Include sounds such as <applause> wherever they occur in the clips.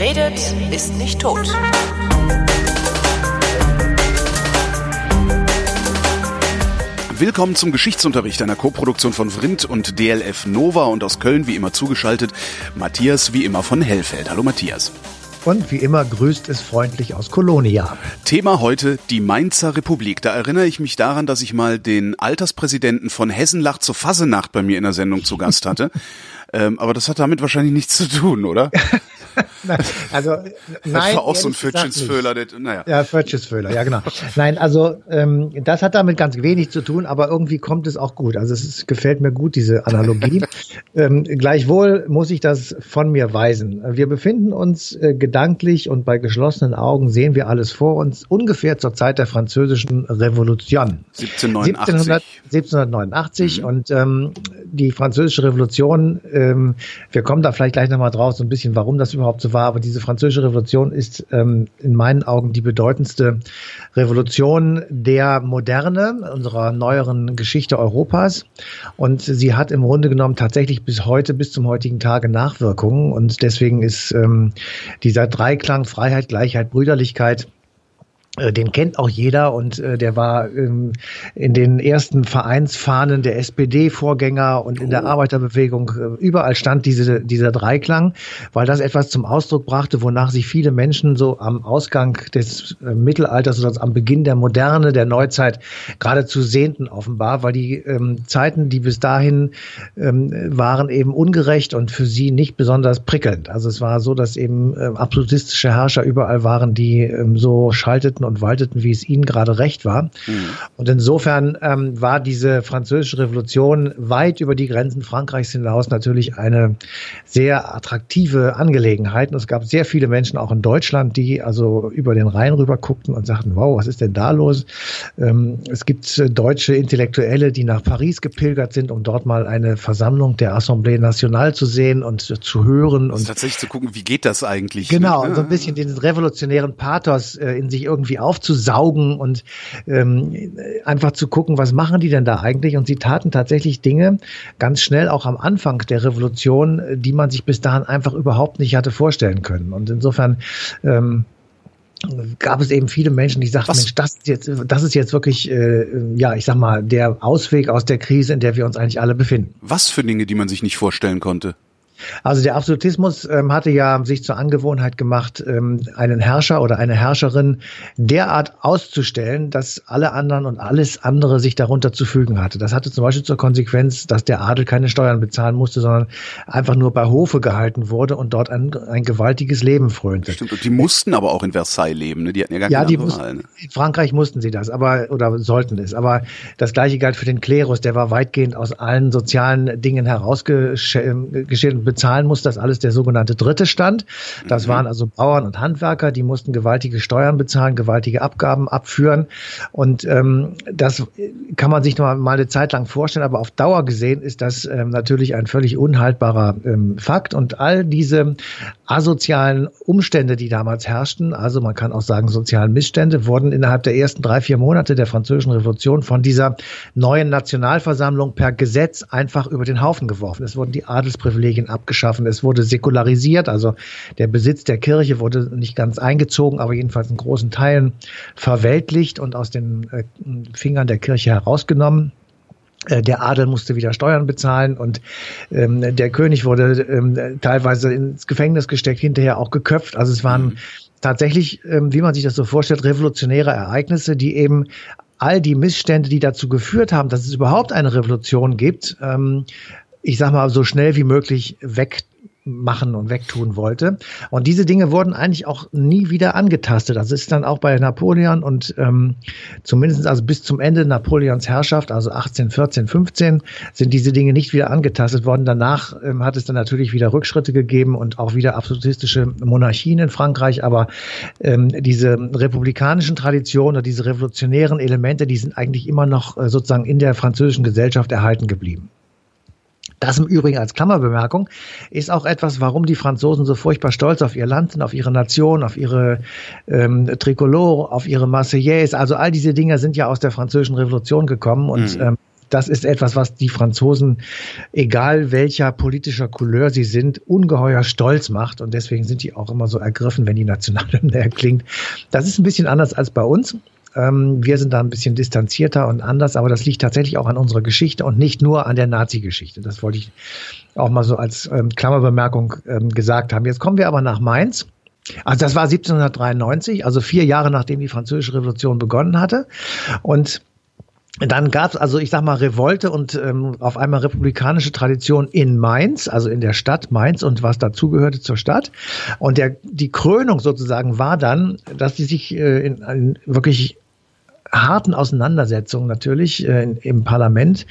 Wer redet, ist nicht tot. Willkommen zum Geschichtsunterricht einer Koproduktion von Vrindt und DLF Nova und aus Köln wie immer zugeschaltet Matthias wie immer von Hellfeld. Hallo Matthias. Und wie immer grüßt es freundlich aus Kolonia. Thema heute die Mainzer Republik. Da erinnere ich mich daran, dass ich mal den Alterspräsidenten von Hessenlach zur Fasenacht bei mir in der Sendung zu Gast hatte. <laughs> ähm, aber das hat damit wahrscheinlich nichts zu tun, oder? <laughs> also nein. Das war auch so ein Fötchensföhler. Naja. Ja, Fötchensföhler, ja genau. Nein, also ähm, das hat damit ganz wenig zu tun, aber irgendwie kommt es auch gut. Also es ist, gefällt mir gut, diese Analogie. <laughs> ähm, gleichwohl muss ich das von mir weisen. Wir befinden uns äh, gedanklich und bei geschlossenen Augen sehen wir alles vor uns, ungefähr zur Zeit der französischen Revolution. 1789. 1789 mhm. und ähm, die französische Revolution, ähm, wir kommen da vielleicht gleich nochmal drauf, so ein bisschen, warum das überhaupt so war, aber diese französische Revolution ist ähm, in meinen Augen die bedeutendste Revolution der Moderne, unserer neueren Geschichte Europas. Und sie hat im Grunde genommen tatsächlich bis heute, bis zum heutigen Tage Nachwirkungen. Und deswegen ist ähm, dieser Dreiklang Freiheit, Gleichheit, Brüderlichkeit den kennt auch jeder und äh, der war ähm, in den ersten Vereinsfahnen der SPD-Vorgänger und in der oh. Arbeiterbewegung. Äh, überall stand diese, dieser Dreiklang, weil das etwas zum Ausdruck brachte, wonach sich viele Menschen so am Ausgang des äh, Mittelalters oder am Beginn der Moderne, der Neuzeit geradezu sehnten offenbar, weil die ähm, Zeiten, die bis dahin ähm, waren, eben ungerecht und für sie nicht besonders prickelnd. Also es war so, dass eben äh, absolutistische Herrscher überall waren, die ähm, so schalteten und walteten, wie es ihnen gerade recht war. Mhm. Und insofern ähm, war diese französische Revolution weit über die Grenzen Frankreichs hinaus natürlich eine sehr attraktive Angelegenheit. Und es gab sehr viele Menschen auch in Deutschland, die also über den Rhein rüber guckten und sagten, wow, was ist denn da los? Ähm, es gibt äh, deutsche Intellektuelle, die nach Paris gepilgert sind, um dort mal eine Versammlung der Assemblée Nationale zu sehen und zu hören. Und tatsächlich zu gucken, wie geht das eigentlich? Genau, und so ein bisschen den revolutionären Pathos äh, in sich irgendwie irgendwie aufzusaugen und ähm, einfach zu gucken, was machen die denn da eigentlich? Und sie taten tatsächlich Dinge ganz schnell auch am Anfang der Revolution, die man sich bis dahin einfach überhaupt nicht hatte vorstellen können. Und insofern ähm, gab es eben viele Menschen, die sagten, Was? Mensch, das ist jetzt, das ist jetzt wirklich, äh, ja, ich sag mal, der Ausweg aus der Krise, in der wir uns eigentlich alle befinden. Was für Dinge, die man sich nicht vorstellen konnte? Also der Absolutismus ähm, hatte ja sich zur Angewohnheit gemacht, ähm, einen Herrscher oder eine Herrscherin derart auszustellen, dass alle anderen und alles andere sich darunter zu fügen hatte. Das hatte zum Beispiel zur Konsequenz, dass der Adel keine Steuern bezahlen musste, sondern einfach nur bei Hofe gehalten wurde und dort ein, ein gewaltiges Leben frönte. Stimmt, und die mussten aber auch in Versailles leben, ne? Die hatten ja gar ja, keine die mussten, Wahl, ne? In Frankreich mussten sie das, aber oder sollten es. Aber das gleiche galt für den Klerus, der war weitgehend aus allen sozialen Dingen herausgeschält bezahlen muss das alles der sogenannte dritte Stand. Das mhm. waren also Bauern und Handwerker, die mussten gewaltige Steuern bezahlen, gewaltige Abgaben abführen. Und ähm, das kann man sich noch mal eine Zeit lang vorstellen, aber auf Dauer gesehen ist das ähm, natürlich ein völlig unhaltbarer ähm, Fakt. Und all diese asozialen Umstände, die damals herrschten, also man kann auch sagen sozialen Missstände, wurden innerhalb der ersten drei, vier Monate der französischen Revolution von dieser neuen Nationalversammlung per Gesetz einfach über den Haufen geworfen. Es wurden die Adelsprivilegien abgeschafft geschaffen. Es wurde säkularisiert, also der Besitz der Kirche wurde nicht ganz eingezogen, aber jedenfalls in großen Teilen verweltlicht und aus den äh, Fingern der Kirche herausgenommen. Äh, der Adel musste wieder Steuern bezahlen und ähm, der König wurde ähm, teilweise ins Gefängnis gesteckt, hinterher auch geköpft. Also es waren mhm. tatsächlich, ähm, wie man sich das so vorstellt, revolutionäre Ereignisse, die eben all die Missstände, die dazu geführt haben, dass es überhaupt eine Revolution gibt, ähm, ich sag mal, so schnell wie möglich weg machen und wegtun wollte. Und diese Dinge wurden eigentlich auch nie wieder angetastet. Das ist dann auch bei Napoleon und ähm, zumindest also bis zum Ende Napoleons Herrschaft, also 18, 14, 15, sind diese Dinge nicht wieder angetastet worden. Danach ähm, hat es dann natürlich wieder Rückschritte gegeben und auch wieder absolutistische Monarchien in Frankreich. Aber ähm, diese republikanischen Traditionen oder diese revolutionären Elemente, die sind eigentlich immer noch äh, sozusagen in der französischen Gesellschaft erhalten geblieben. Das im Übrigen als Klammerbemerkung ist auch etwas, warum die Franzosen so furchtbar stolz auf ihr Land sind, auf ihre Nation, auf ihre ähm, Tricolore, auf ihre Marseillaise. Also all diese Dinge sind ja aus der französischen Revolution gekommen und mhm. ähm, das ist etwas, was die Franzosen, egal welcher politischer Couleur sie sind, ungeheuer stolz macht. Und deswegen sind die auch immer so ergriffen, wenn die Nationalhymne erklingt. Das ist ein bisschen anders als bei uns. Ähm, wir sind da ein bisschen distanzierter und anders, aber das liegt tatsächlich auch an unserer Geschichte und nicht nur an der Nazi-Geschichte. Das wollte ich auch mal so als ähm, Klammerbemerkung ähm, gesagt haben. Jetzt kommen wir aber nach Mainz. Also das war 1793, also vier Jahre nachdem die Französische Revolution begonnen hatte. Und dann gab es also, ich sag mal, Revolte und ähm, auf einmal republikanische Tradition in Mainz, also in der Stadt Mainz und was dazugehörte zur Stadt. Und der, die Krönung sozusagen war dann, dass sie sich äh, in, in wirklich harten Auseinandersetzungen natürlich äh, im Parlament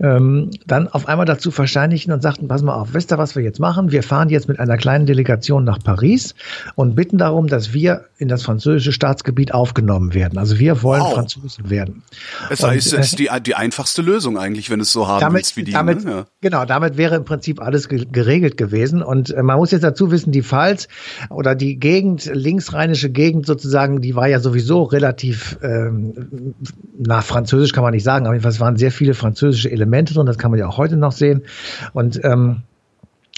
ähm, dann auf einmal dazu verständigen und sagten, pass mal auf, wisst ihr, was wir jetzt machen? Wir fahren jetzt mit einer kleinen Delegation nach Paris und bitten darum, dass wir in das französische Staatsgebiet aufgenommen werden. Also wir wollen wow. Franzosen werden. Es ist, ist die, die einfachste Lösung eigentlich, wenn es so haben damit, willst wie die. Damit, ne? ja. Genau, damit wäre im Prinzip alles geregelt gewesen. Und äh, man muss jetzt dazu wissen, die Pfalz oder die Gegend, linksrheinische Gegend sozusagen, die war ja sowieso relativ ähm, nach Französisch kann man nicht sagen, aber es waren sehr viele französische Elemente drin, das kann man ja auch heute noch sehen. Und ähm,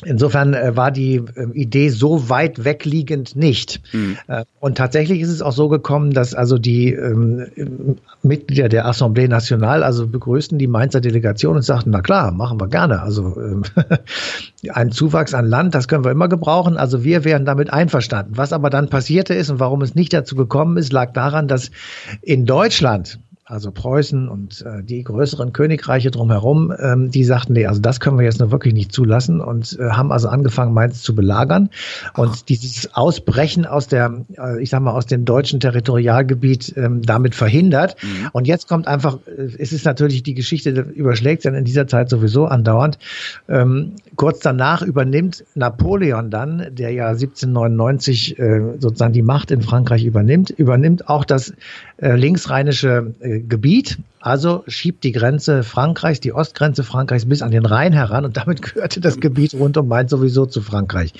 Insofern äh, war die äh, Idee so weit wegliegend nicht. Mhm. Und tatsächlich ist es auch so gekommen, dass also die ähm, Mitglieder der Assemblée Nationale also begrüßten die Mainzer Delegation und sagten, na klar, machen wir gerne. Also ähm, <laughs> ein Zuwachs an Land, das können wir immer gebrauchen. Also wir wären damit einverstanden. Was aber dann passierte ist und warum es nicht dazu gekommen ist, lag daran, dass in Deutschland also Preußen und äh, die größeren Königreiche drumherum, ähm, die sagten, nee, also das können wir jetzt nur wirklich nicht zulassen und äh, haben also angefangen, Mainz zu belagern. Und Ach. dieses Ausbrechen aus der, äh, ich sag mal, aus dem deutschen Territorialgebiet ähm, damit verhindert. Mhm. Und jetzt kommt einfach, äh, es ist natürlich die Geschichte, überschlägt dann in dieser Zeit sowieso andauernd. Ähm, kurz danach übernimmt Napoleon dann, der ja 1799 äh, sozusagen die Macht in Frankreich übernimmt, übernimmt auch das äh, linksrheinische äh, Gebiet, also schiebt die Grenze Frankreichs, die Ostgrenze Frankreichs bis an den Rhein heran und damit <laughs> gehörte das Gebiet rund um Mainz sowieso zu Frankreich.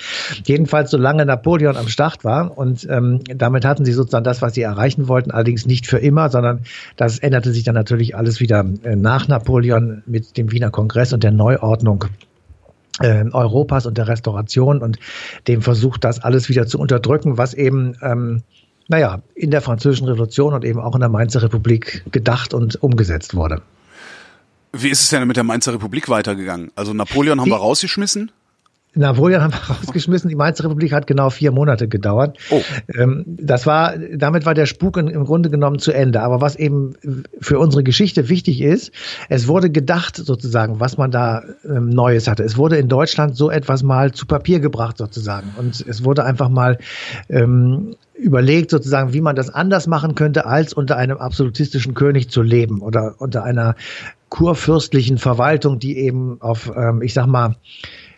Jedenfalls solange Napoleon am Start war und ähm, damit hatten sie sozusagen das, was sie erreichen wollten, allerdings nicht für immer, sondern das änderte sich dann natürlich alles wieder äh, nach Napoleon mit dem Wiener Kongress und der Neuordnung äh, Europas und der Restauration und dem Versuch, das alles wieder zu unterdrücken, was eben ähm, naja, in der Französischen Revolution und eben auch in der Mainzer Republik gedacht und umgesetzt wurde. Wie ist es denn mit der Mainzer Republik weitergegangen? Also Napoleon haben Die, wir rausgeschmissen? Napoleon haben wir <laughs> rausgeschmissen. Die Mainzer Republik hat genau vier Monate gedauert. Oh. Ähm, das war, damit war der Spuk im Grunde genommen zu Ende. Aber was eben für unsere Geschichte wichtig ist, es wurde gedacht sozusagen, was man da ähm, Neues hatte. Es wurde in Deutschland so etwas mal zu Papier gebracht sozusagen. Und es wurde einfach mal ähm, überlegt sozusagen, wie man das anders machen könnte, als unter einem absolutistischen König zu leben oder unter einer kurfürstlichen Verwaltung, die eben auf, ähm, ich sag mal,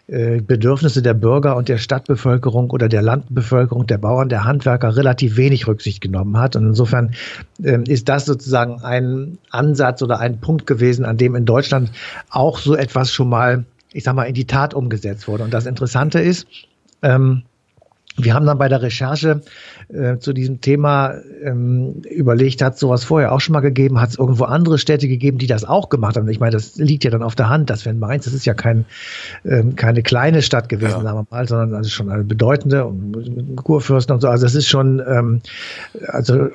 Bedürfnisse der Bürger und der Stadtbevölkerung oder der Landbevölkerung, der Bauern, der Handwerker relativ wenig Rücksicht genommen hat. Und insofern äh, ist das sozusagen ein Ansatz oder ein Punkt gewesen, an dem in Deutschland auch so etwas schon mal, ich sag mal, in die Tat umgesetzt wurde. Und das Interessante ist, ähm, wir haben dann bei der Recherche äh, zu diesem Thema ähm, überlegt, hat sowas vorher auch schon mal gegeben, hat es irgendwo andere Städte gegeben, die das auch gemacht haben. Ich meine, das liegt ja dann auf der Hand, dass wenn Mainz, das ist ja kein, ähm, keine kleine Stadt gewesen, ja. sagen wir mal, sondern also schon eine bedeutende und Kurfürsten und so. Also es ist schon, ähm, also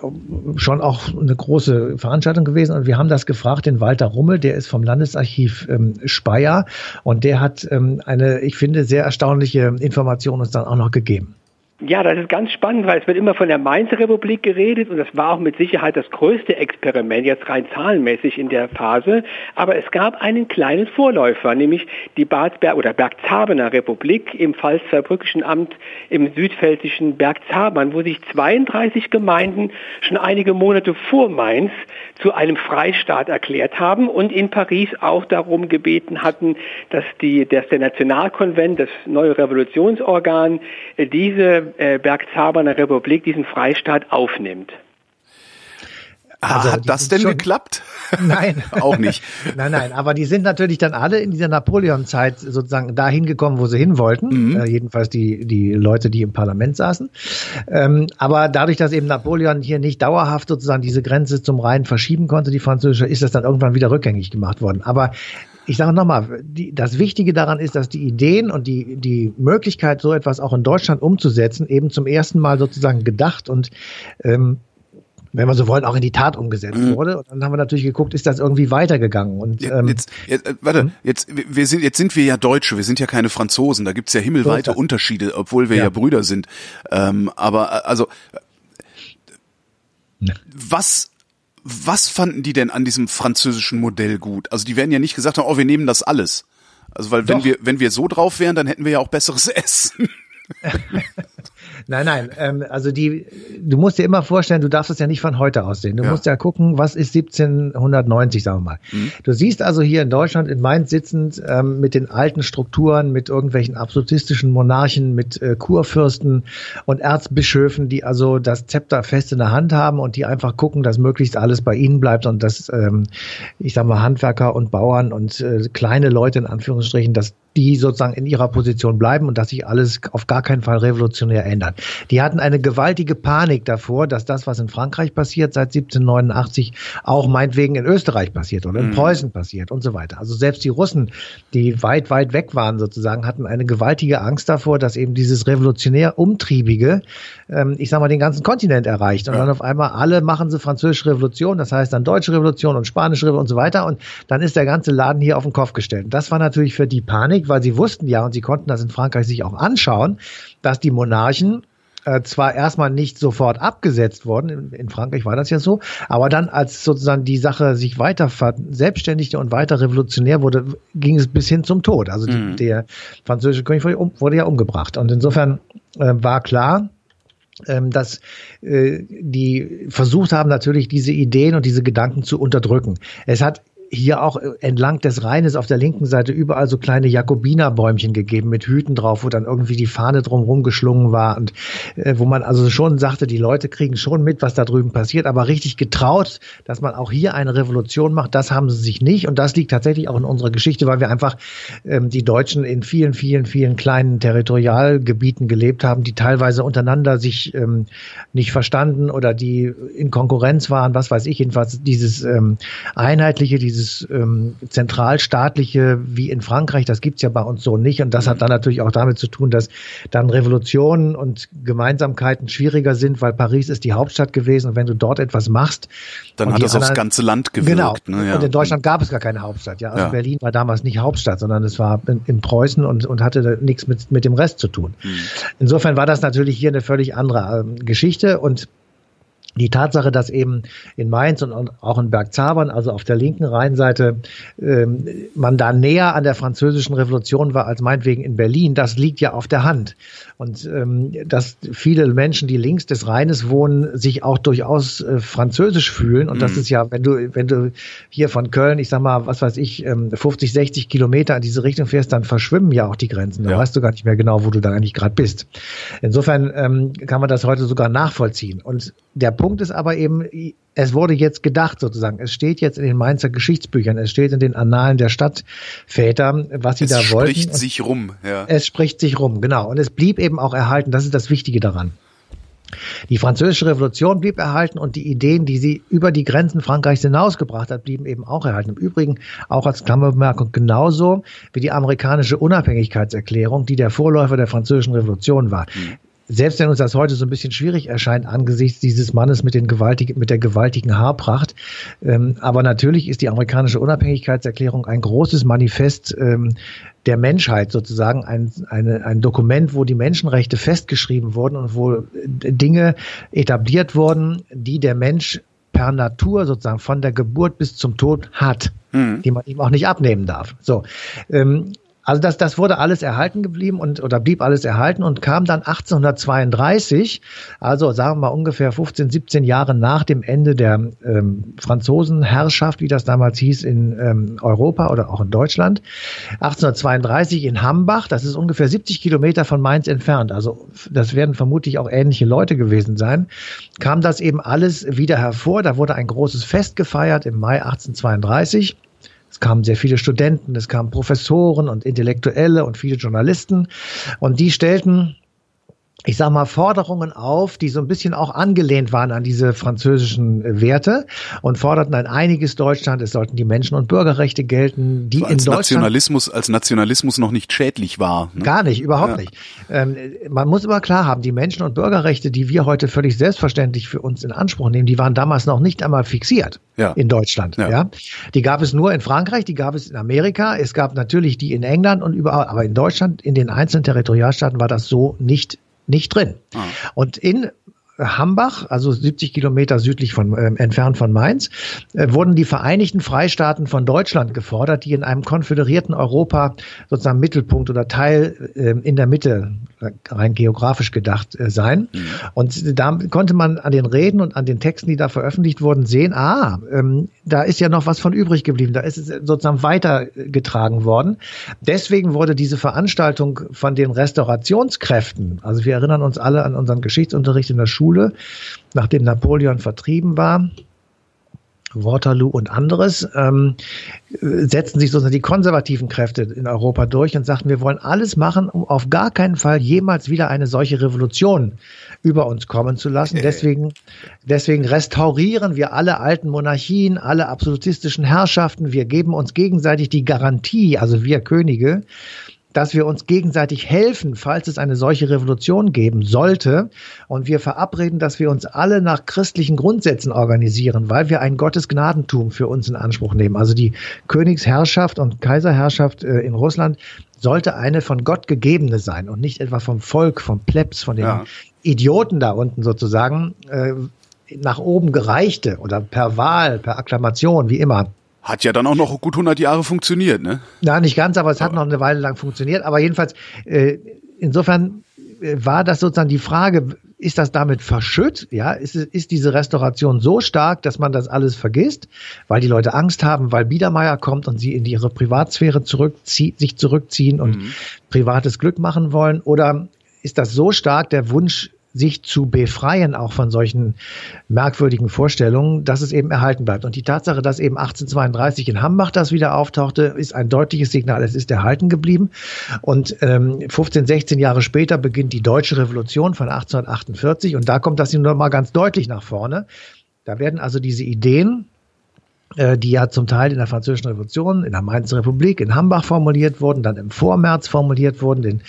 schon auch eine große Veranstaltung gewesen. Und wir haben das gefragt, den Walter Rummel, der ist vom Landesarchiv ähm, Speyer und der hat ähm, eine, ich finde, sehr erstaunliche Information uns dann auch noch gegeben. Ja, das ist ganz spannend, weil es wird immer von der Mainzer Republik geredet und das war auch mit Sicherheit das größte Experiment, jetzt rein zahlenmäßig in der Phase. Aber es gab einen kleinen Vorläufer, nämlich die Badsberg oder Bergzaberner Republik im Pfalz-Zweibrückischen Amt im südpfälzischen Bergzabern, wo sich 32 Gemeinden schon einige Monate vor Mainz zu einem Freistaat erklärt haben und in Paris auch darum gebeten hatten, dass, die, dass der Nationalkonvent, das neue Revolutionsorgan, diese äh, Bergzaberner Republik diesen Freistaat aufnimmt. Also, hat das denn schon, geklappt? Nein. <laughs> auch nicht. <laughs> nein, nein, aber die sind natürlich dann alle in dieser Napoleon-Zeit sozusagen dahin gekommen, wo sie hin wollten. Mhm. Äh, jedenfalls die, die Leute, die im Parlament saßen. Ähm, aber dadurch, dass eben Napoleon hier nicht dauerhaft sozusagen diese Grenze zum Rhein verschieben konnte, die französische, ist das dann irgendwann wieder rückgängig gemacht worden. Aber ich sage nochmal, das Wichtige daran ist, dass die Ideen und die, die Möglichkeit, so etwas auch in Deutschland umzusetzen, eben zum ersten Mal sozusagen gedacht und ähm, wenn wir so wollen, auch in die Tat umgesetzt mhm. wurde. Und dann haben wir natürlich geguckt, ist das irgendwie weitergegangen. Und, ähm, jetzt, jetzt, äh, warte, mhm. jetzt, wir sind, jetzt sind wir ja Deutsche, wir sind ja keine Franzosen, da gibt's ja himmelweite so Unterschiede, obwohl wir ja, ja Brüder sind. Ähm, aber äh, also was was fanden die denn an diesem französischen Modell gut? Also die werden ja nicht gesagt haben, oh, wir nehmen das alles. Also weil Doch. wenn wir wenn wir so drauf wären, dann hätten wir ja auch besseres <laughs> Essen. <laughs> Nein, nein. Ähm, also die, du musst dir immer vorstellen, du darfst es ja nicht von heute aussehen. Du ja. musst ja gucken, was ist 1790, sagen wir mal. Mhm. Du siehst also hier in Deutschland, in Mainz sitzend, ähm, mit den alten Strukturen, mit irgendwelchen absolutistischen Monarchen, mit äh, Kurfürsten und Erzbischöfen, die also das Zepter fest in der Hand haben und die einfach gucken, dass möglichst alles bei ihnen bleibt und dass, ähm, ich sag mal, Handwerker und Bauern und äh, kleine Leute in Anführungsstrichen, dass die sozusagen in ihrer Position bleiben und dass sich alles auf gar keinen Fall revolutionär ändert. Die hatten eine gewaltige Panik davor, dass das, was in Frankreich passiert seit 1789, auch meinetwegen in Österreich passiert oder in mhm. Preußen passiert und so weiter. Also selbst die Russen, die weit, weit weg waren sozusagen, hatten eine gewaltige Angst davor, dass eben dieses revolutionär Umtriebige, ähm, ich sag mal, den ganzen Kontinent erreicht. Und ja. dann auf einmal alle machen sie französische Revolution, das heißt dann deutsche Revolution und spanische Revolution und so weiter. Und dann ist der ganze Laden hier auf den Kopf gestellt. Und das war natürlich für die Panik Panik, weil sie wussten ja und sie konnten das in Frankreich sich auch anschauen, dass die Monarchen äh, zwar erstmal nicht sofort abgesetzt worden, in, in, Frankreich war das ja so, aber dann, als sozusagen die Sache sich weiter selbstständigte und weiter revolutionär wurde, ging es bis hin zum Tod. Also die, mhm. der französische König wurde, um, wurde, ja umgebracht. Und insofern äh, war klar, ähm, dass äh, die versucht haben, natürlich diese Ideen und diese Gedanken zu unterdrücken. Es hat hier auch äh, entlang des Rheines auf der linken Seite überall so kleine Jakobinerbäumchen gegeben mit Hüten drauf, wo dann irgendwie die Fahne drumherum geschlungen war und äh, wo man also schon sagte, die Leute kriegen schon mit, was da drüben passiert, aber richtig getraut, dass man auch hier eine Revolution macht, das haben sie sich nicht und das liegt tatsächlich auch in unserer Geschichte, weil wir einfach ähm, die Deutschen in vielen, vielen, vielen kleinen Territorialgebieten gelebt haben, die teilweise untereinander sich ähm, nicht verstanden oder die in Konkurrenz waren, was weiß ich, jedenfalls dieses ähm, einheitliche, dieses dieses ähm, zentralstaatliche wie in Frankreich, das gibt's ja bei uns so nicht. Und das hat dann natürlich auch damit zu tun, dass dann Revolutionen und Gemeinsamkeiten schwieriger sind, weil Paris ist die Hauptstadt gewesen. Und wenn du dort etwas machst, dann hat das aufs ganze Land gewirkt. Genau. Ne, ja. Und in Deutschland gab es gar keine Hauptstadt. Ja, also ja. Berlin war damals nicht Hauptstadt, sondern es war in, in Preußen und, und hatte nichts mit, mit dem Rest zu tun. Mhm. Insofern war das natürlich hier eine völlig andere ähm, Geschichte und die Tatsache, dass eben in Mainz und auch in Bergzabern, also auf der linken Rheinseite, ähm, man da näher an der französischen Revolution war als meinetwegen in Berlin, das liegt ja auf der Hand. Und ähm, dass viele Menschen, die links des Rheines wohnen, sich auch durchaus äh, französisch fühlen. Und mhm. das ist ja, wenn du, wenn du hier von Köln, ich sag mal, was weiß ich, ähm, 50, 60 Kilometer in diese Richtung fährst, dann verschwimmen ja auch die Grenzen. Da ja. weißt du gar nicht mehr genau, wo du da eigentlich gerade bist. Insofern ähm, kann man das heute sogar nachvollziehen. Und der Punkt ist aber eben, es wurde jetzt gedacht sozusagen. Es steht jetzt in den Mainzer Geschichtsbüchern, es steht in den Annalen der Stadtväter, was sie es da wollten. Es spricht sich rum, ja. Es spricht sich rum, genau. Und es blieb eben auch erhalten. Das ist das Wichtige daran. Die französische Revolution blieb erhalten und die Ideen, die sie über die Grenzen Frankreichs hinausgebracht hat, blieben eben auch erhalten. Im Übrigen auch als Klammerbemerkung genauso wie die amerikanische Unabhängigkeitserklärung, die der Vorläufer der französischen Revolution war. Selbst wenn uns das heute so ein bisschen schwierig erscheint angesichts dieses Mannes mit, den gewaltigen, mit der gewaltigen Haarpracht. Ähm, aber natürlich ist die amerikanische Unabhängigkeitserklärung ein großes Manifest ähm, der Menschheit sozusagen, ein, eine, ein Dokument, wo die Menschenrechte festgeschrieben wurden und wo Dinge etabliert wurden, die der Mensch per Natur sozusagen von der Geburt bis zum Tod hat, mhm. die man ihm auch nicht abnehmen darf. So. Ähm, Also das, das wurde alles erhalten geblieben und oder blieb alles erhalten und kam dann 1832, also sagen wir mal ungefähr 15, 17 Jahre nach dem Ende der ähm, Franzosenherrschaft, wie das damals hieß in ähm, Europa oder auch in Deutschland, 1832 in Hambach, das ist ungefähr 70 Kilometer von Mainz entfernt, also das werden vermutlich auch ähnliche Leute gewesen sein, kam das eben alles wieder hervor. Da wurde ein großes Fest gefeiert im Mai 1832. Es kamen sehr viele Studenten, es kamen Professoren und Intellektuelle und viele Journalisten. Und die stellten ich sag mal, Forderungen auf, die so ein bisschen auch angelehnt waren an diese französischen Werte und forderten ein einiges Deutschland. Es sollten die Menschen- und Bürgerrechte gelten, die so in Deutschland Nationalismus als Nationalismus noch nicht schädlich war. Ne? Gar nicht, überhaupt ja. nicht. Ähm, man muss immer klar haben, die Menschen- und Bürgerrechte, die wir heute völlig selbstverständlich für uns in Anspruch nehmen, die waren damals noch nicht einmal fixiert ja. in Deutschland. Ja. ja. Die gab es nur in Frankreich, die gab es in Amerika, es gab natürlich die in England und überall, aber in Deutschland, in den einzelnen Territorialstaaten war das so nicht nicht drin. Ah. Und in Hambach, also 70 Kilometer südlich von, äh, entfernt von Mainz, äh, wurden die Vereinigten Freistaaten von Deutschland gefordert, die in einem konföderierten Europa sozusagen Mittelpunkt oder Teil äh, in der Mitte rein geografisch gedacht äh, sein. Mhm. Und da konnte man an den Reden und an den Texten, die da veröffentlicht wurden, sehen, ah, ähm, da ist ja noch was von übrig geblieben, da ist es sozusagen weitergetragen worden. Deswegen wurde diese Veranstaltung von den Restaurationskräften, also wir erinnern uns alle an unseren Geschichtsunterricht in der Schule, Schule, nachdem Napoleon vertrieben war, Waterloo und anderes, ähm, setzten sich sozusagen die konservativen Kräfte in Europa durch und sagten, wir wollen alles machen, um auf gar keinen Fall jemals wieder eine solche Revolution über uns kommen zu lassen. Deswegen, deswegen restaurieren wir alle alten Monarchien, alle absolutistischen Herrschaften. Wir geben uns gegenseitig die Garantie, also wir Könige, dass wir uns gegenseitig helfen, falls es eine solche Revolution geben sollte. Und wir verabreden, dass wir uns alle nach christlichen Grundsätzen organisieren, weil wir ein Gottesgnadentum für uns in Anspruch nehmen. Also die Königsherrschaft und Kaiserherrschaft äh, in Russland sollte eine von Gott gegebene sein und nicht etwa vom Volk, vom Plebs, von den ja. Idioten da unten sozusagen äh, nach oben gereichte oder per Wahl, per Akklamation, wie immer. Hat ja dann auch noch gut 100 Jahre funktioniert, ne? Ja, nicht ganz, aber es hat noch eine Weile lang funktioniert. Aber jedenfalls, äh, insofern äh, war das sozusagen die Frage, ist das damit verschütt? Ja, ist, ist diese Restauration so stark, dass man das alles vergisst, weil die Leute Angst haben, weil Biedermeier kommt und sie in ihre Privatsphäre zurückzie sich zurückziehen und mhm. privates Glück machen wollen? Oder ist das so stark der Wunsch sich zu befreien, auch von solchen merkwürdigen Vorstellungen, dass es eben erhalten bleibt. Und die Tatsache, dass eben 1832 in Hambach das wieder auftauchte, ist ein deutliches Signal, es ist erhalten geblieben. Und ähm, 15, 16 Jahre später beginnt die Deutsche Revolution von 1848 und da kommt das nun mal ganz deutlich nach vorne. Da werden also diese Ideen, die ja zum Teil in der Französischen Revolution, in der Mainzer Republik, in Hambach formuliert wurden, dann im Vormärz formuliert wurden, den,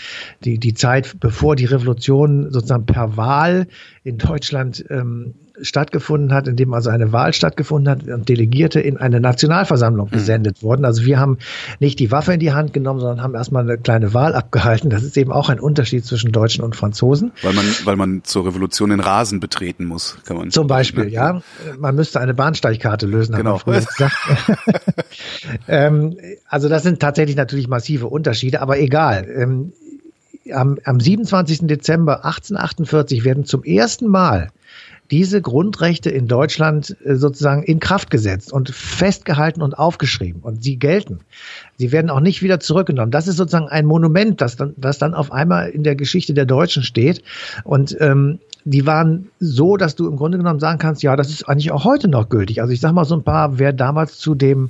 die, die Zeit bevor die Revolution sozusagen per Wahl in Deutschland ähm, stattgefunden hat, in dem also eine Wahl stattgefunden hat und Delegierte in eine Nationalversammlung mhm. gesendet wurden. Also wir haben nicht die Waffe in die Hand genommen, sondern haben erstmal eine kleine Wahl abgehalten. Das ist eben auch ein Unterschied zwischen Deutschen und Franzosen. Weil man, weil man zur Revolution den Rasen betreten muss, kann man. Zum Beispiel, ne? ja. Man müsste eine Bahnsteigkarte lösen, genau. haben wir gesagt. <laughs> <laughs> ähm, also das sind tatsächlich natürlich massive Unterschiede, aber egal. Ähm, am, am 27. Dezember 1848 werden zum ersten Mal diese Grundrechte in Deutschland äh, sozusagen in Kraft gesetzt und festgehalten und aufgeschrieben und sie gelten. Sie werden auch nicht wieder zurückgenommen. Das ist sozusagen ein Monument, das dann, das dann auf einmal in der Geschichte der Deutschen steht. Und ähm, die waren so, dass du im Grunde genommen sagen kannst, ja, das ist eigentlich auch heute noch gültig. Also ich sag mal so ein paar, wer damals zu dem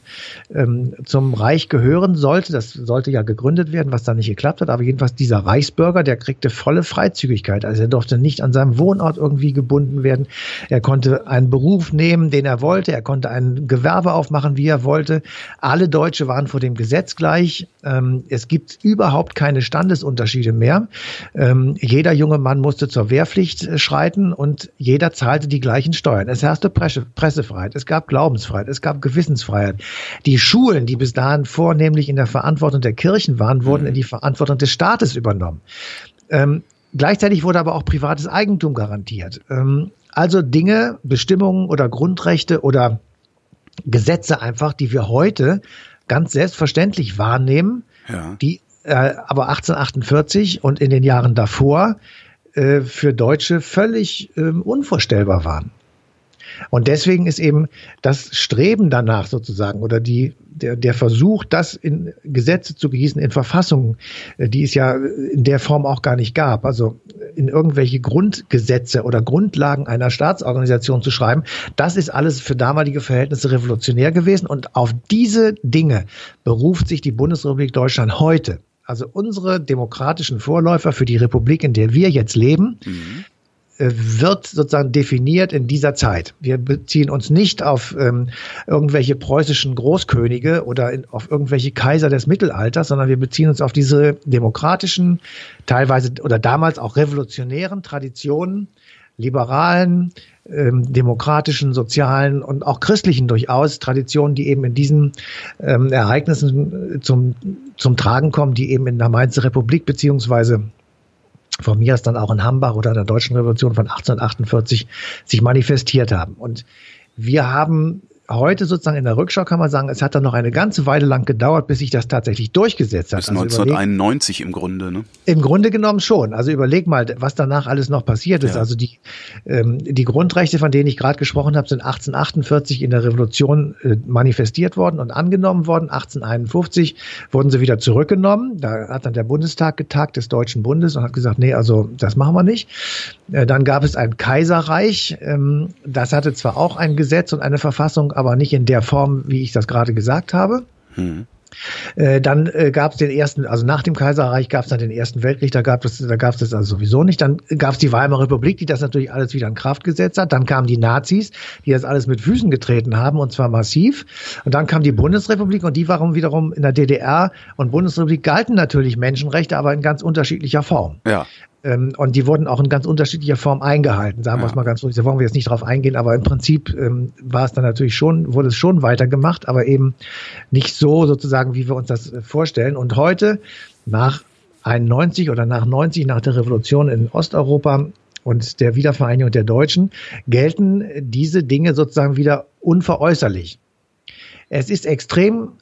ähm, zum Reich gehören sollte, das sollte ja gegründet werden, was da nicht geklappt hat, aber jedenfalls dieser Reichsbürger, der kriegte volle Freizügigkeit. Also er durfte nicht an seinem Wohnort irgendwie gebunden werden. Er konnte einen Beruf nehmen, den er wollte. Er konnte ein Gewerbe aufmachen, wie er wollte. Alle Deutsche waren vor dem Gesetz gleich. Ähm, es gibt überhaupt keine Standesunterschiede mehr. Ähm, jeder junge Mann musste zur Wehrpflicht äh, schreiten und jeder zahlte die gleichen Steuern. Es herrschte Presse, Pressefreiheit, es gab Glaubensfreiheit, es gab Gewissensfreiheit. Die Schulen, die bis dahin vornehmlich in der Verantwortung der Kirchen waren, wurden in die Verantwortung des Staates übernommen. Ähm, gleichzeitig wurde aber auch privates Eigentum garantiert. Ähm, also Dinge, Bestimmungen oder Grundrechte oder Gesetze einfach, die wir heute ganz selbstverständlich wahrnehmen, ja. die äh, aber 1848 und in den Jahren davor äh, für Deutsche völlig äh, unvorstellbar waren. Und deswegen ist eben das Streben danach sozusagen oder die, der, der Versuch, das in Gesetze zu gießen, in Verfassungen, äh, die es ja in der Form auch gar nicht gab, also in irgendwelche Grundgesetze oder Grundlagen einer Staatsorganisation zu schreiben, das ist alles für damalige Verhältnisse revolutionär gewesen. Und auf diese Dinge beruft sich die Bundesrepublik Deutschland heute. Also unsere demokratischen Vorläufer für die Republik, in der wir jetzt leben, mhm wird sozusagen definiert in dieser Zeit. Wir beziehen uns nicht auf ähm, irgendwelche preußischen Großkönige oder in, auf irgendwelche Kaiser des Mittelalters, sondern wir beziehen uns auf diese demokratischen, teilweise oder damals auch revolutionären Traditionen, liberalen, ähm, demokratischen, sozialen und auch christlichen durchaus Traditionen, die eben in diesen ähm, Ereignissen zum, zum Tragen kommen, die eben in der Mainzer Republik beziehungsweise von mir aus dann auch in Hambach oder in der Deutschen Revolution von 1848 sich manifestiert haben. Und wir haben heute sozusagen in der Rückschau kann man sagen, es hat dann noch eine ganze Weile lang gedauert, bis sich das tatsächlich durchgesetzt hat. Bis also 1991 überleg, im Grunde, ne? Im Grunde genommen schon. Also überleg mal, was danach alles noch passiert ist. Ja. Also die, ähm, die Grundrechte, von denen ich gerade gesprochen habe, sind 1848 in der Revolution äh, manifestiert worden und angenommen worden. 1851 wurden sie wieder zurückgenommen. Da hat dann der Bundestag getagt des Deutschen Bundes und hat gesagt, nee, also das machen wir nicht. Äh, dann gab es ein Kaiserreich. Ähm, das hatte zwar auch ein Gesetz und eine Verfassung, aber nicht in der Form, wie ich das gerade gesagt habe. Hm. Äh, dann äh, gab es den ersten, also nach dem Kaiserreich gab es dann den Ersten Weltkrieg, da gab es, da gab es das also sowieso nicht. Dann gab es die Weimarer Republik, die das natürlich alles wieder in Kraft gesetzt hat. Dann kamen die Nazis, die das alles mit Füßen getreten haben und zwar massiv. Und dann kam die Bundesrepublik und die waren wiederum in der DDR und Bundesrepublik galten natürlich Menschenrechte, aber in ganz unterschiedlicher Form. Ja. Ähm, und die wurden auch in ganz unterschiedlicher Form eingehalten, sagen wir es mal ganz ruhig. Da wollen wir jetzt nicht drauf eingehen, aber im Prinzip ähm, war es dann natürlich schon, wurde es schon weitergemacht, aber eben nicht so sozusagen, wie wir uns das äh, vorstellen. Und heute, nach 91 oder nach 90, nach der Revolution in Osteuropa und der Wiedervereinigung der Deutschen, gelten diese Dinge sozusagen wieder unveräußerlich. Es ist extrem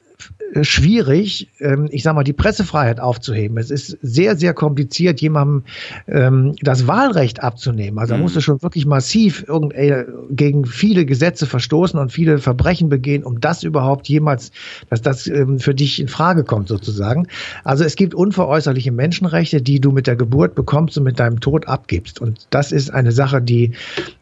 schwierig, ähm, ich sag mal, die Pressefreiheit aufzuheben. Es ist sehr, sehr kompliziert, jemandem ähm, das Wahlrecht abzunehmen. Also da mhm. musst du schon wirklich massiv äh, gegen viele Gesetze verstoßen und viele Verbrechen begehen, um das überhaupt jemals, dass das ähm, für dich in Frage kommt, sozusagen. Also es gibt unveräußerliche Menschenrechte, die du mit der Geburt bekommst und mit deinem Tod abgibst. Und das ist eine Sache, die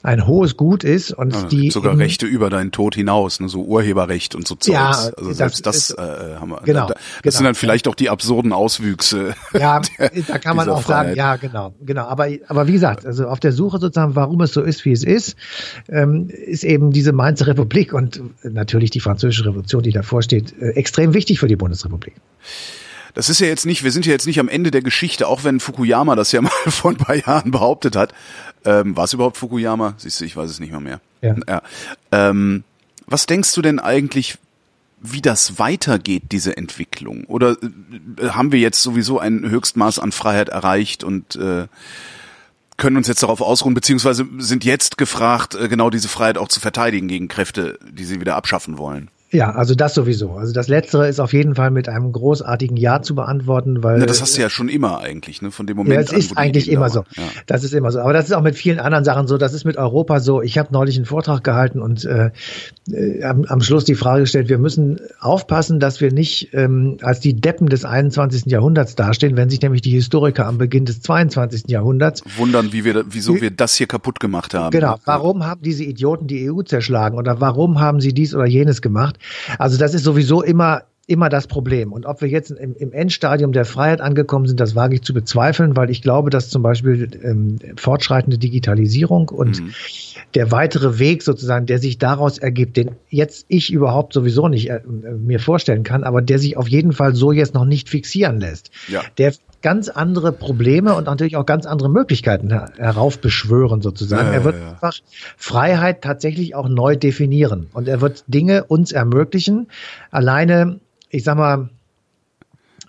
ein hohes Gut ist und ja, die sogar Rechte über deinen Tod hinaus, ne, so Urheberrecht und so Zeugs. Ja, also selbst das, das äh, haben wir. Genau. Da, das genau. sind dann vielleicht auch die absurden Auswüchse. Ja, <laughs> <laughs> da kann man auch Freiheit. sagen, ja, genau, genau. Aber, aber wie gesagt, also auf der Suche sozusagen, warum es so ist, wie es ist, ähm, ist eben diese Mainzer Republik und natürlich die französische Revolution, die davor steht, äh, extrem wichtig für die Bundesrepublik. Das ist ja jetzt nicht, wir sind ja jetzt nicht am Ende der Geschichte, auch wenn Fukuyama das ja <laughs> mal vor ein paar Jahren behauptet hat. Ähm, war es überhaupt Fukuyama? Siehst du, ich weiß es nicht mehr mehr. Ja. ja. Ähm, was denkst du denn eigentlich, wie das weitergeht, diese Entwicklung? Oder äh, haben wir jetzt sowieso ein Höchstmaß an Freiheit erreicht und äh, können uns jetzt darauf ausruhen, beziehungsweise sind jetzt gefragt, äh, genau diese Freiheit auch zu verteidigen gegen Kräfte, die sie wieder abschaffen wollen? Ja, also das sowieso. Also das Letztere ist auf jeden Fall mit einem großartigen Ja zu beantworten, weil. Na, das hast du ja schon immer eigentlich, ne? Von dem Moment. Ja, das an, ist eigentlich immer so. Ja. Das ist immer so. Aber das ist auch mit vielen anderen Sachen so. Das ist mit Europa so. Ich habe neulich einen Vortrag gehalten und äh, äh, am, am Schluss die Frage gestellt: Wir müssen aufpassen, dass wir nicht ähm, als die Deppen des 21. Jahrhunderts dastehen, wenn sich nämlich die Historiker am Beginn des 22. Jahrhunderts wundern, wie wir, wieso wir das hier kaputt gemacht haben. Genau. Warum haben diese Idioten die EU zerschlagen oder warum haben sie dies oder jenes gemacht? Also das ist sowieso immer immer das Problem. Und ob wir jetzt im, im, Endstadium der Freiheit angekommen sind, das wage ich zu bezweifeln, weil ich glaube, dass zum Beispiel ähm, fortschreitende Digitalisierung und mhm. der weitere Weg sozusagen, der sich daraus ergibt, den jetzt ich überhaupt sowieso nicht äh, mir vorstellen kann, aber der sich auf jeden Fall so jetzt noch nicht fixieren lässt, ja. der ganz andere Probleme und natürlich auch ganz andere Möglichkeiten her heraufbeschwören sozusagen. Ja, er wird ja. einfach Freiheit tatsächlich auch neu definieren und er wird Dinge uns ermöglichen. Alleine, ich sag mal,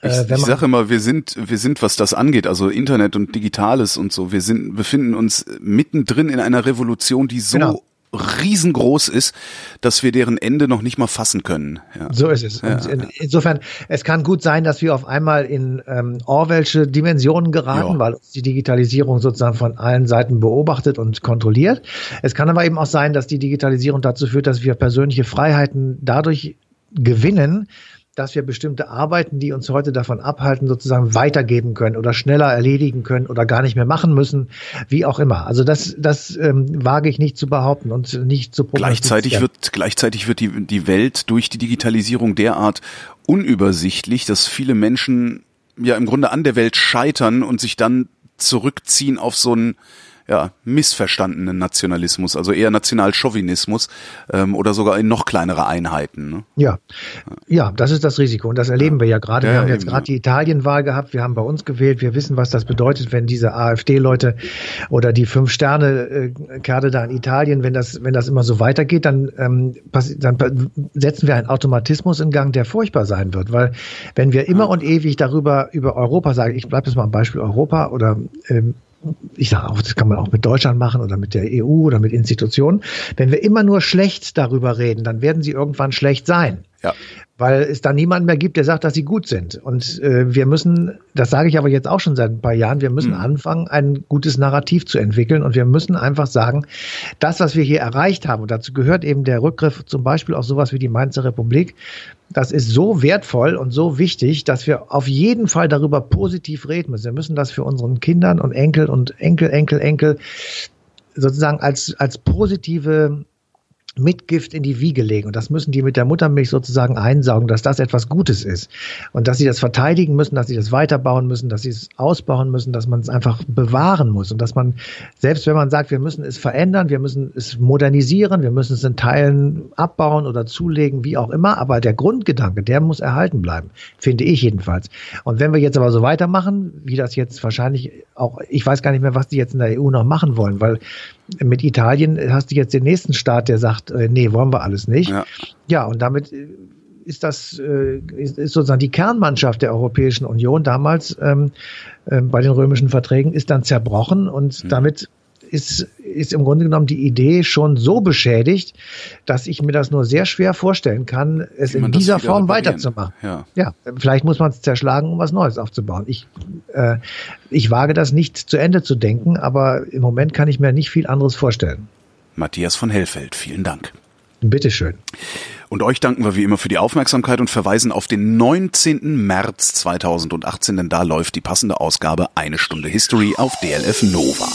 ich, äh, ich sage immer, wir sind, wir sind, was das angeht, also Internet und Digitales und so, wir sind, befinden uns mittendrin in einer Revolution, die so genau riesengroß ist, dass wir deren Ende noch nicht mal fassen können. Ja. So ist es. Und in, insofern, es kann gut sein, dass wir auf einmal in ähm, Orwellsche Dimensionen geraten, ja. weil uns die Digitalisierung sozusagen von allen Seiten beobachtet und kontrolliert. Es kann aber eben auch sein, dass die Digitalisierung dazu führt, dass wir persönliche Freiheiten dadurch gewinnen, dass wir bestimmte Arbeiten, die uns heute davon abhalten, sozusagen weitergeben können oder schneller erledigen können oder gar nicht mehr machen müssen, wie auch immer. Also das, das ähm, wage ich nicht zu behaupten und nicht zu Gleichzeitig wird, gleichzeitig wird die, die Welt durch die Digitalisierung derart unübersichtlich, dass viele Menschen ja im Grunde an der Welt scheitern und sich dann zurückziehen auf so ein ja, missverstandenen Nationalismus, also eher Nationalchauvinismus ähm, oder sogar in noch kleinere Einheiten. Ne? Ja. ja, das ist das Risiko und das erleben ja. wir ja gerade. Ja, wir haben jetzt gerade die Italienwahl gehabt, wir haben bei uns gewählt, wir wissen, was das bedeutet, wenn diese AfD-Leute oder die Fünf-Sterne-Kerle da in Italien, wenn das, wenn das immer so weitergeht, dann, ähm, dann setzen wir einen Automatismus in Gang, der furchtbar sein wird, weil wenn wir immer und ewig darüber über Europa sagen, ich bleibe jetzt mal am Beispiel Europa oder ähm, ich sage auch, das kann man auch mit Deutschland machen oder mit der EU oder mit Institutionen. Wenn wir immer nur schlecht darüber reden, dann werden sie irgendwann schlecht sein. Ja. Weil es da niemanden mehr gibt, der sagt, dass sie gut sind. Und äh, wir müssen, das sage ich aber jetzt auch schon seit ein paar Jahren, wir müssen mhm. anfangen, ein gutes Narrativ zu entwickeln. Und wir müssen einfach sagen, das, was wir hier erreicht haben, und dazu gehört eben der Rückgriff zum Beispiel auf sowas wie die Mainzer Republik, das ist so wertvoll und so wichtig, dass wir auf jeden Fall darüber positiv reden müssen. Wir müssen das für unseren Kindern und Enkel und Enkel, Enkel, Enkel sozusagen als, als positive mit Gift in die Wiege legen. Und das müssen die mit der Muttermilch sozusagen einsaugen, dass das etwas Gutes ist. Und dass sie das verteidigen müssen, dass sie das weiterbauen müssen, dass sie es ausbauen müssen, dass man es einfach bewahren muss. Und dass man, selbst wenn man sagt, wir müssen es verändern, wir müssen es modernisieren, wir müssen es in Teilen abbauen oder zulegen, wie auch immer, aber der Grundgedanke, der muss erhalten bleiben, finde ich jedenfalls. Und wenn wir jetzt aber so weitermachen, wie das jetzt wahrscheinlich auch, ich weiß gar nicht mehr, was die jetzt in der EU noch machen wollen, weil mit Italien hast du jetzt den nächsten Staat, der sagt, äh, nee, wollen wir alles nicht. Ja, ja und damit äh, ist das äh, ist, ist sozusagen die Kernmannschaft der Europäischen Union damals ähm, äh, bei den römischen Verträgen ist dann zerbrochen und mhm. damit ist, ist im Grunde genommen die Idee schon so beschädigt, dass ich mir das nur sehr schwer vorstellen kann, es in dieser Form weiterzumachen. Ja. ja, vielleicht muss man es zerschlagen, um was Neues aufzubauen. Ich, äh, ich wage das nicht zu Ende zu denken, aber im Moment kann ich mir nicht viel anderes vorstellen. Matthias von Hellfeld, vielen Dank. Bitteschön. Und euch danken wir wie immer für die Aufmerksamkeit und verweisen auf den 19. März 2018, denn da läuft die passende Ausgabe Eine Stunde History auf DLF Nova.